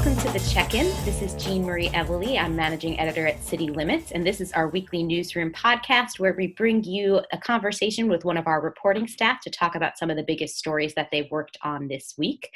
Welcome to the check in. This is Jeanmarie Evelly. I'm managing editor at City Limits, and this is our weekly newsroom podcast where we bring you a conversation with one of our reporting staff to talk about some of the biggest stories that they've worked on this week.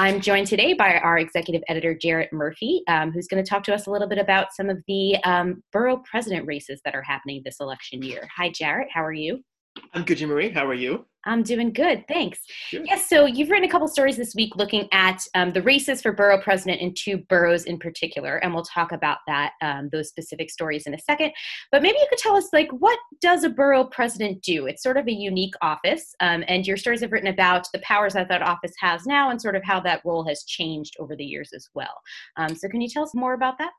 I'm joined today by our executive editor, Jarrett Murphy, um, who's going to talk to us a little bit about some of the um, borough president races that are happening this election year. Hi, Jarrett. How are you? I'm good, Marie. How are you? I'm doing good, thanks. Good. Yes, so you've written a couple stories this week looking at um, the races for borough president in two boroughs in particular, and we'll talk about that um, those specific stories in a second. But maybe you could tell us, like, what does a borough president do? It's sort of a unique office, um, and your stories have written about the powers that that office has now, and sort of how that role has changed over the years as well. Um, so, can you tell us more about that?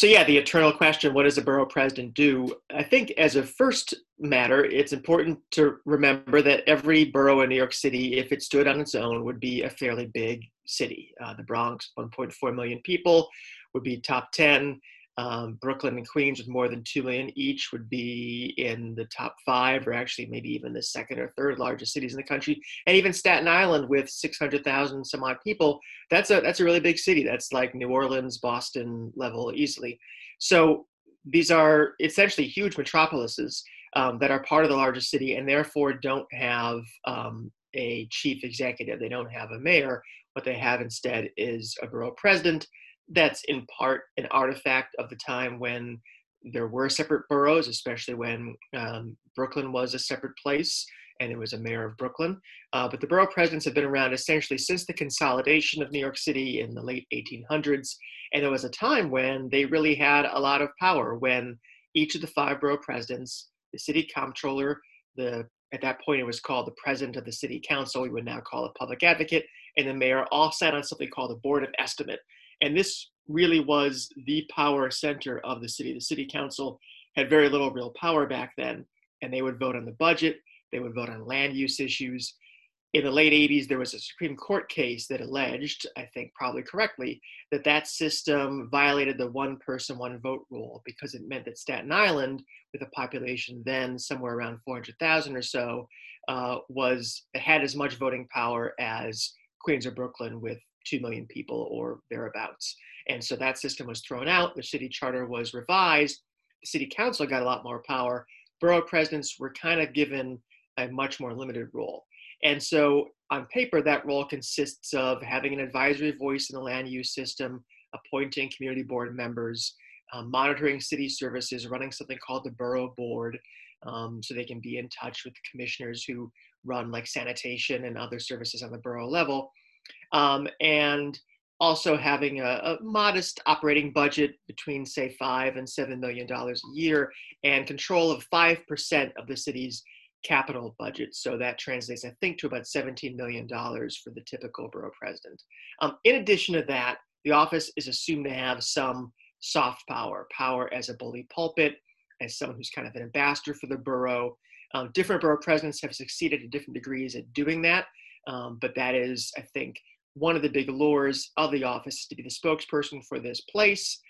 So, yeah, the eternal question what does a borough president do? I think, as a first matter, it's important to remember that every borough in New York City, if it stood on its own, would be a fairly big city. Uh, the Bronx, 1.4 million people, would be top 10. Um, Brooklyn and Queens with more than 2 million each would be in the top five, or actually maybe even the second or third largest cities in the country. And even Staten Island with 600,000 some odd people, that's a, that's a really big city. That's like New Orleans, Boston level easily. So these are essentially huge metropolises um, that are part of the largest city and therefore don't have um, a chief executive. They don't have a mayor. What they have instead is a borough president that's in part an artifact of the time when there were separate boroughs, especially when um, Brooklyn was a separate place and it was a mayor of Brooklyn. Uh, but the borough presidents have been around essentially since the consolidation of New York City in the late 1800s. And there was a time when they really had a lot of power, when each of the five borough presidents, the city comptroller, the at that point it was called the president of the city council, we would now call it public advocate, and the mayor all sat on something called the board of estimate. And this really was the power center of the city. The city council had very little real power back then, and they would vote on the budget, they would vote on land use issues. In the late 80s, there was a Supreme Court case that alleged, I think probably correctly, that that system violated the one person, one vote rule because it meant that Staten Island, with a population then somewhere around 400,000 or so, uh, was had as much voting power as Queens or Brooklyn with 2 million people or thereabouts. And so that system was thrown out. The city charter was revised. The city council got a lot more power. Borough presidents were kind of given a much more limited role. And so on paper, that role consists of having an advisory voice in the land use system, appointing community board members, um, monitoring city services, running something called the borough board, um, so they can be in touch with the commissioners who run like sanitation and other services on the borough level um, and also having a, a, modest operating budget between say five and seven million dollars a year and control of five percent of the city's capital budget. So that translates i think to about 17 million dollars for the typical borough president. Um, in addition to that the office is assumed to have some soft power power as a bully pulpit as someone who's kind of an ambassador for the borough. Um, different borough presidents have succeeded to different degrees at doing that um, but that is, I think, one of the big lures of the office to be the spokesperson for this place,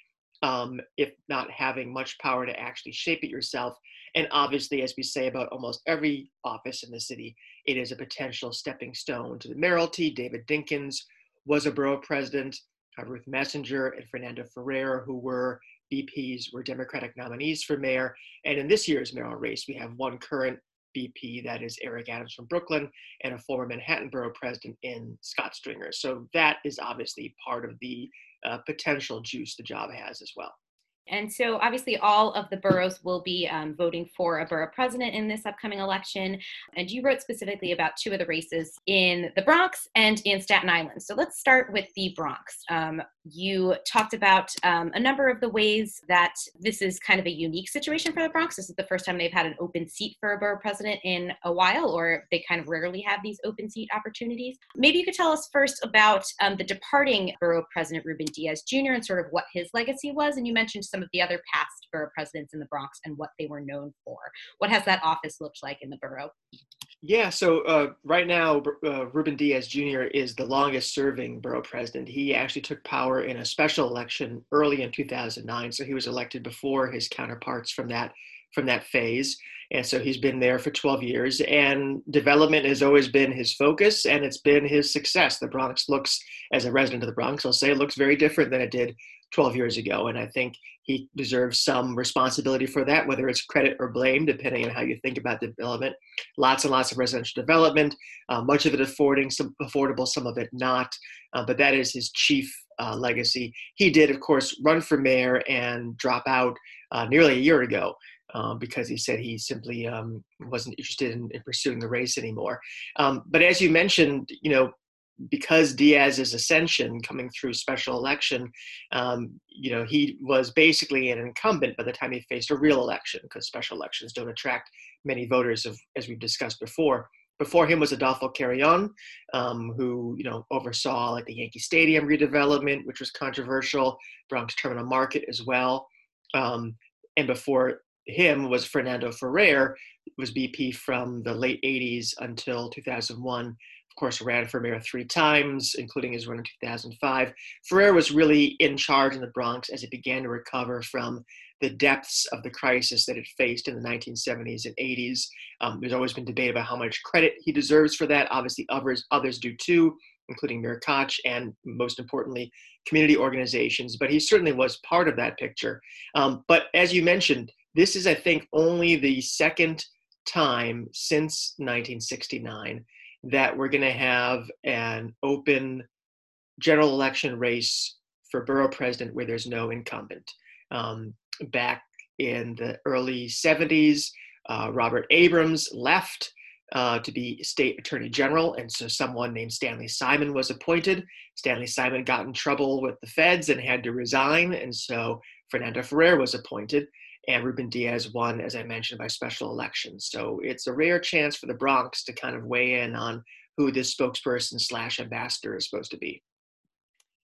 um, if not having much power to actually shape it yourself. And obviously, as we say about almost every office in the city, it is a potential stepping stone to the mayoralty. David Dinkins was a borough president. Uh, Ruth Messinger and Fernando Ferrer, who were BPs, were Democratic nominees for mayor. And in this year's mayoral race, we have one current BP, that is Eric Adams from Brooklyn, and a former Manhattan Borough president in Scott Stringer. So that is obviously part of the uh, potential juice the job has as well. And so, obviously, all of the boroughs will be um, voting for a borough president in this upcoming election. And you wrote specifically about two of the races in the Bronx and in Staten Island. So, let's start with the Bronx. Um, you talked about um, a number of the ways that this is kind of a unique situation for the Bronx. This is the first time they've had an open seat for a borough president in a while, or they kind of rarely have these open seat opportunities. Maybe you could tell us first about um, the departing borough president, Ruben Diaz Jr., and sort of what his legacy was. And you mentioned some of the other past borough presidents in the Bronx and what they were known for. What has that office looked like in the borough? Yeah, so uh, right now, uh, Ruben Diaz Jr. is the longest serving borough president. He actually took power in a special election early in 2009, so he was elected before his counterparts from that from that phase. And so he's been there for 12 years, and development has always been his focus, and it's been his success. The Bronx looks, as a resident of the Bronx, I'll say, it looks very different than it did 12 years ago. And I think he deserves some responsibility for that, whether it's credit or blame, depending on how you think about development. Lots and lots of residential development, uh, much of it affording some affordable, some of it not. Uh, but that is his chief uh, legacy. He did, of course, run for mayor and drop out uh, nearly a year ago. Um, because he said he simply um, wasn't interested in, in, pursuing the race anymore. Um, but as you mentioned, you know, because Diaz's ascension coming through special election, um, you know, he was basically an incumbent by the time he faced a real election because special elections don't attract many voters, of, as we've discussed before. Before him was Adolfo Carrion, um, who you know oversaw like the Yankee Stadium redevelopment, which was controversial, Bronx Terminal Market as well, um, and before him was Fernando Ferrer, was BP from the late 80s until 2001 of course, ran for mayor three times, including his run in 2005. Ferrer was really in charge in the Bronx as it began to recover from the depths of the crisis that it faced in the 1970s and 80s. Um, there's always been debate about how much credit he deserves for that. Obviously, others others do too, including Mayor Koch and most importantly, community organizations. But he certainly was part of that picture. Um, but as you mentioned, this is, I think, only the second time since 1969 that we're going to have an open general election race for borough president where there's no incumbent. Um, back in the early 70s, uh, Robert Abrams left uh, to be state attorney general, and so someone named Stanley Simon was appointed. Stanley Simon got in trouble with the feds and had to resign, and so Fernando Ferrer was appointed and Ruben Diaz won, as I mentioned, by special election. So it's a rare chance for the Bronx to kind of weigh in on who this spokesperson slash ambassador is supposed to be.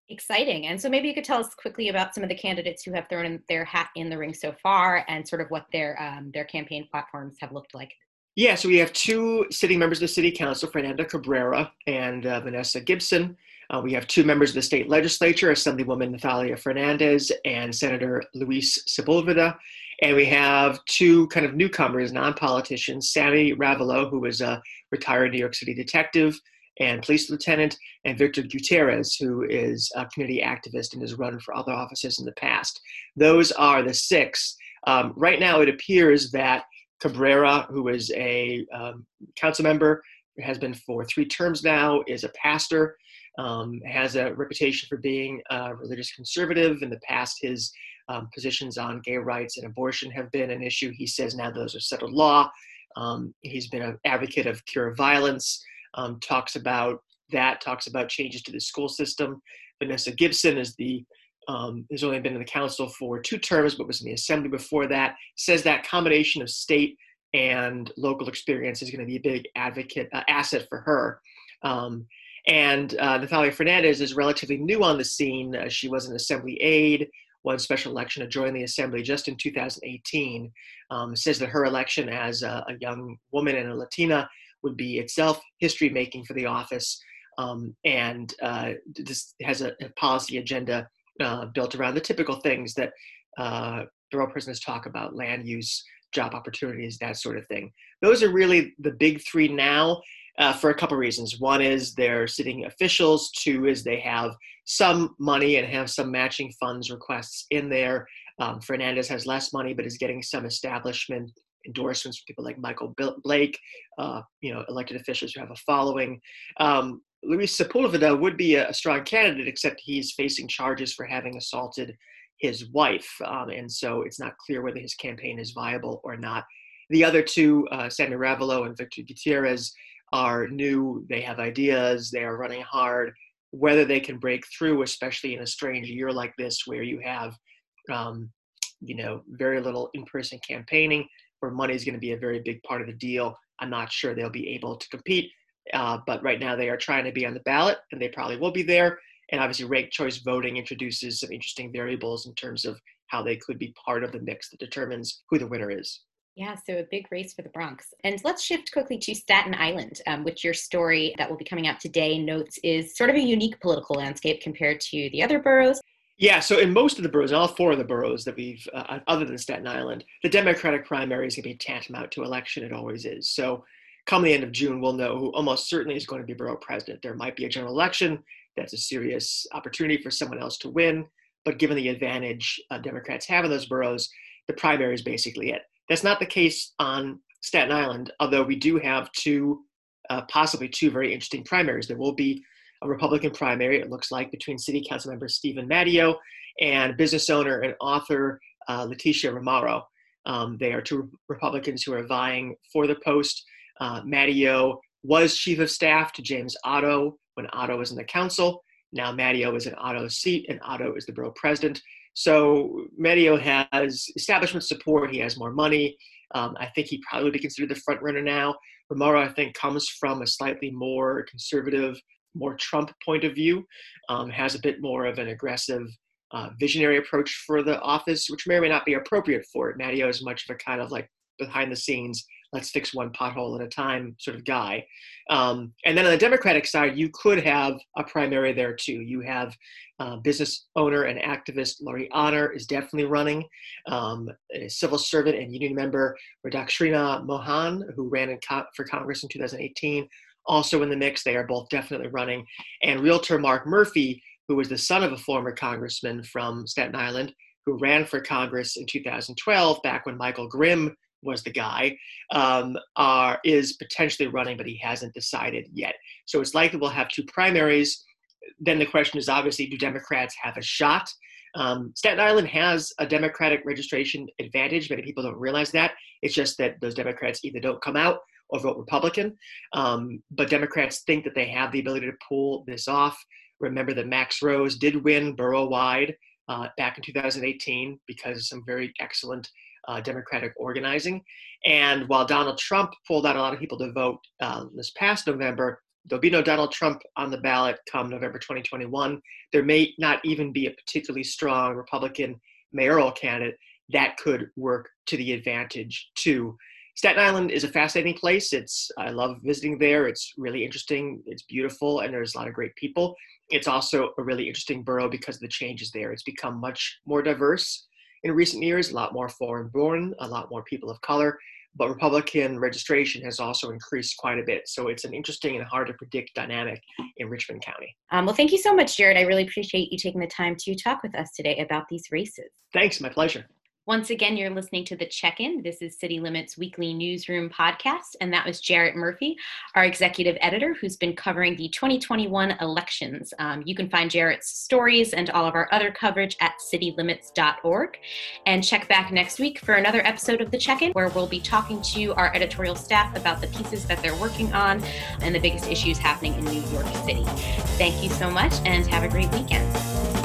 Exciting. And so maybe you could tell us quickly about some of the candidates who have thrown their hat in the ring so far and sort of what their um, their campaign platforms have looked like. Yeah, so we have two sitting members of the city council, Fernando Cabrera and uh, Vanessa Gibson. Uh, we have two members of the state legislature, Assemblywoman Nathalia Fernandez and Senator Luis Sepulveda. And we have two kind of newcomers, non politicians, Sammy Ravelo, who is a retired New York City detective and police lieutenant, and Victor Gutierrez, who is a community activist and has run for other offices in the past. Those are the six. Um, right now, it appears that Cabrera, who is a um, council member, has been for three terms now, is a pastor, um, has a reputation for being a religious conservative. In the past, his um, positions on gay rights and abortion have been an issue. He says now those are settled law. Um, he's been an advocate of cure violence, um, talks about that, talks about changes to the school system. Vanessa Gibson is the um, has only been in the council for two terms, but was in the assembly before that. Says that combination of state and local experience is going to be a big advocate uh, asset for her. Um, and uh, Nathalia Fernandez is relatively new on the scene. Uh, she was an assembly aide won special election to join the assembly just in 2018, um, says that her election as a, a, young woman and a Latina would be itself history making for the office. Um, and uh, this has a, a policy agenda uh, built around the typical things that uh, borough presidents talk about land use, job opportunities, that sort of thing. Those are really the big three now uh, for a couple reasons. One is they're sitting officials. Two is they have some money and have some matching funds requests in there. Um, Fernandez has less money, but is getting some establishment endorsements from people like Michael Blake, uh, you know, elected officials who have a following. Um, Luis Sepulveda would be a, a, strong candidate, except he's facing charges for having assaulted his wife, um, and so it's not clear whether his campaign is viable or not. The other two, uh, Sammy Ravelo and Victor Gutierrez, are new. They have ideas. They are running hard whether they can break through, especially in a strange year like this where you have, um, you know, very little in-person campaigning, where money is going to be a very big part of the deal. I'm not sure they'll be able to compete, uh, but right now they are trying to be on the ballot, and they probably will be there. And obviously, ranked choice voting introduces some interesting variables in terms of how they could be part of the mix that determines who the winner is. Yeah, so a big race for the Bronx. And let's shift quickly to Staten Island, um, which your story that will be coming out today notes is sort of a unique political landscape compared to the other boroughs. Yeah, so in most of the boroughs, all four of the boroughs that we've, uh, other than Staten Island, the Democratic primary is going to be tantamount to election. It always is. So come the end of June, we'll know who almost certainly is going to be borough president. There might be a general election. That's a serious opportunity for someone else to win. But given the advantage uh, Democrats have in those boroughs, the primary is basically it. That's not the case on Staten Island, although we do have two, uh, possibly two very interesting primaries. There will be a Republican primary, it looks like, between City Council member Steven Matteo and business owner and author uh, Leticia Remauro. Um, they are two Republicans who are vying for the post. Uh, was chief of staff to James Oddo when Oddo was in the council. Now Matteo is in Oddo's seat, and Oddo is the borough president. So Matteo has establishment support. He has more money. Um, I think he probably would be considered the front runner now. Remauro, I think, comes from a slightly more conservative more Trump point of view, um, has a bit more of an aggressive uh, visionary approach for the office, which may or may not be appropriate for it. Matteo is much of a kind of like behind the scenes, let's fix one pothole at a time sort of guy. Um, and then on the Democratic side, you could have a primary there too. You have uh, business owner and activist Lorie Honor is definitely running. Um, a civil servant and union member Radhakrishna Mohan, who ran co- for Congress in 2018, also in the mix. They are both definitely running. And realtor Mark Murphy, who was the son of a former congressman from Staten Island, who ran for Congress in 2012, back when Michael Grimm was the guy, um, are, is potentially running, but he hasn't decided yet. So it's likely we'll have two primaries. Then the question is obviously, do Democrats have a shot? Um, Staten Island has a Democratic registration advantage. Many people don't realize that. It's just that those Democrats either don't come out or vote Republican. Um, but Democrats think that they have the ability to pull this off. Remember that Max Rose did win borough wide uh, back in 2018 because of some very excellent uh, Democratic organizing. And while Donald Trump pulled out a lot of people to vote uh, this past November, there'll be no Donald Trump on the ballot come November 2021. There may not even be a particularly strong Republican mayoral candidate that could work to the advantage too. Staten Island is a fascinating place. It's I love visiting there. It's really interesting. It's beautiful, and there's a lot of great people. It's also a really interesting borough because of the changes there. It's become much more diverse in recent years. A lot more foreign-born, a lot more people of color. But Republican registration has also increased quite a bit. So it's an interesting and hard to predict dynamic in Richmond County. Um, well, thank you so much, Jarrett. I really appreciate you taking the time to talk with us today about these races. Thanks, my pleasure. Once again, you're listening to The Check In. This is City Limits Weekly Newsroom podcast, and that was Jarrett Murphy, our executive editor, who's been covering the 2021 elections. Um, you can find Jarrett's stories and all of our other coverage at citylimits.org. And check back next week for another episode of The Check In, where we'll be talking to our editorial staff about the pieces that they're working on and the biggest issues happening in New York City. Thank you so much, and have a great weekend.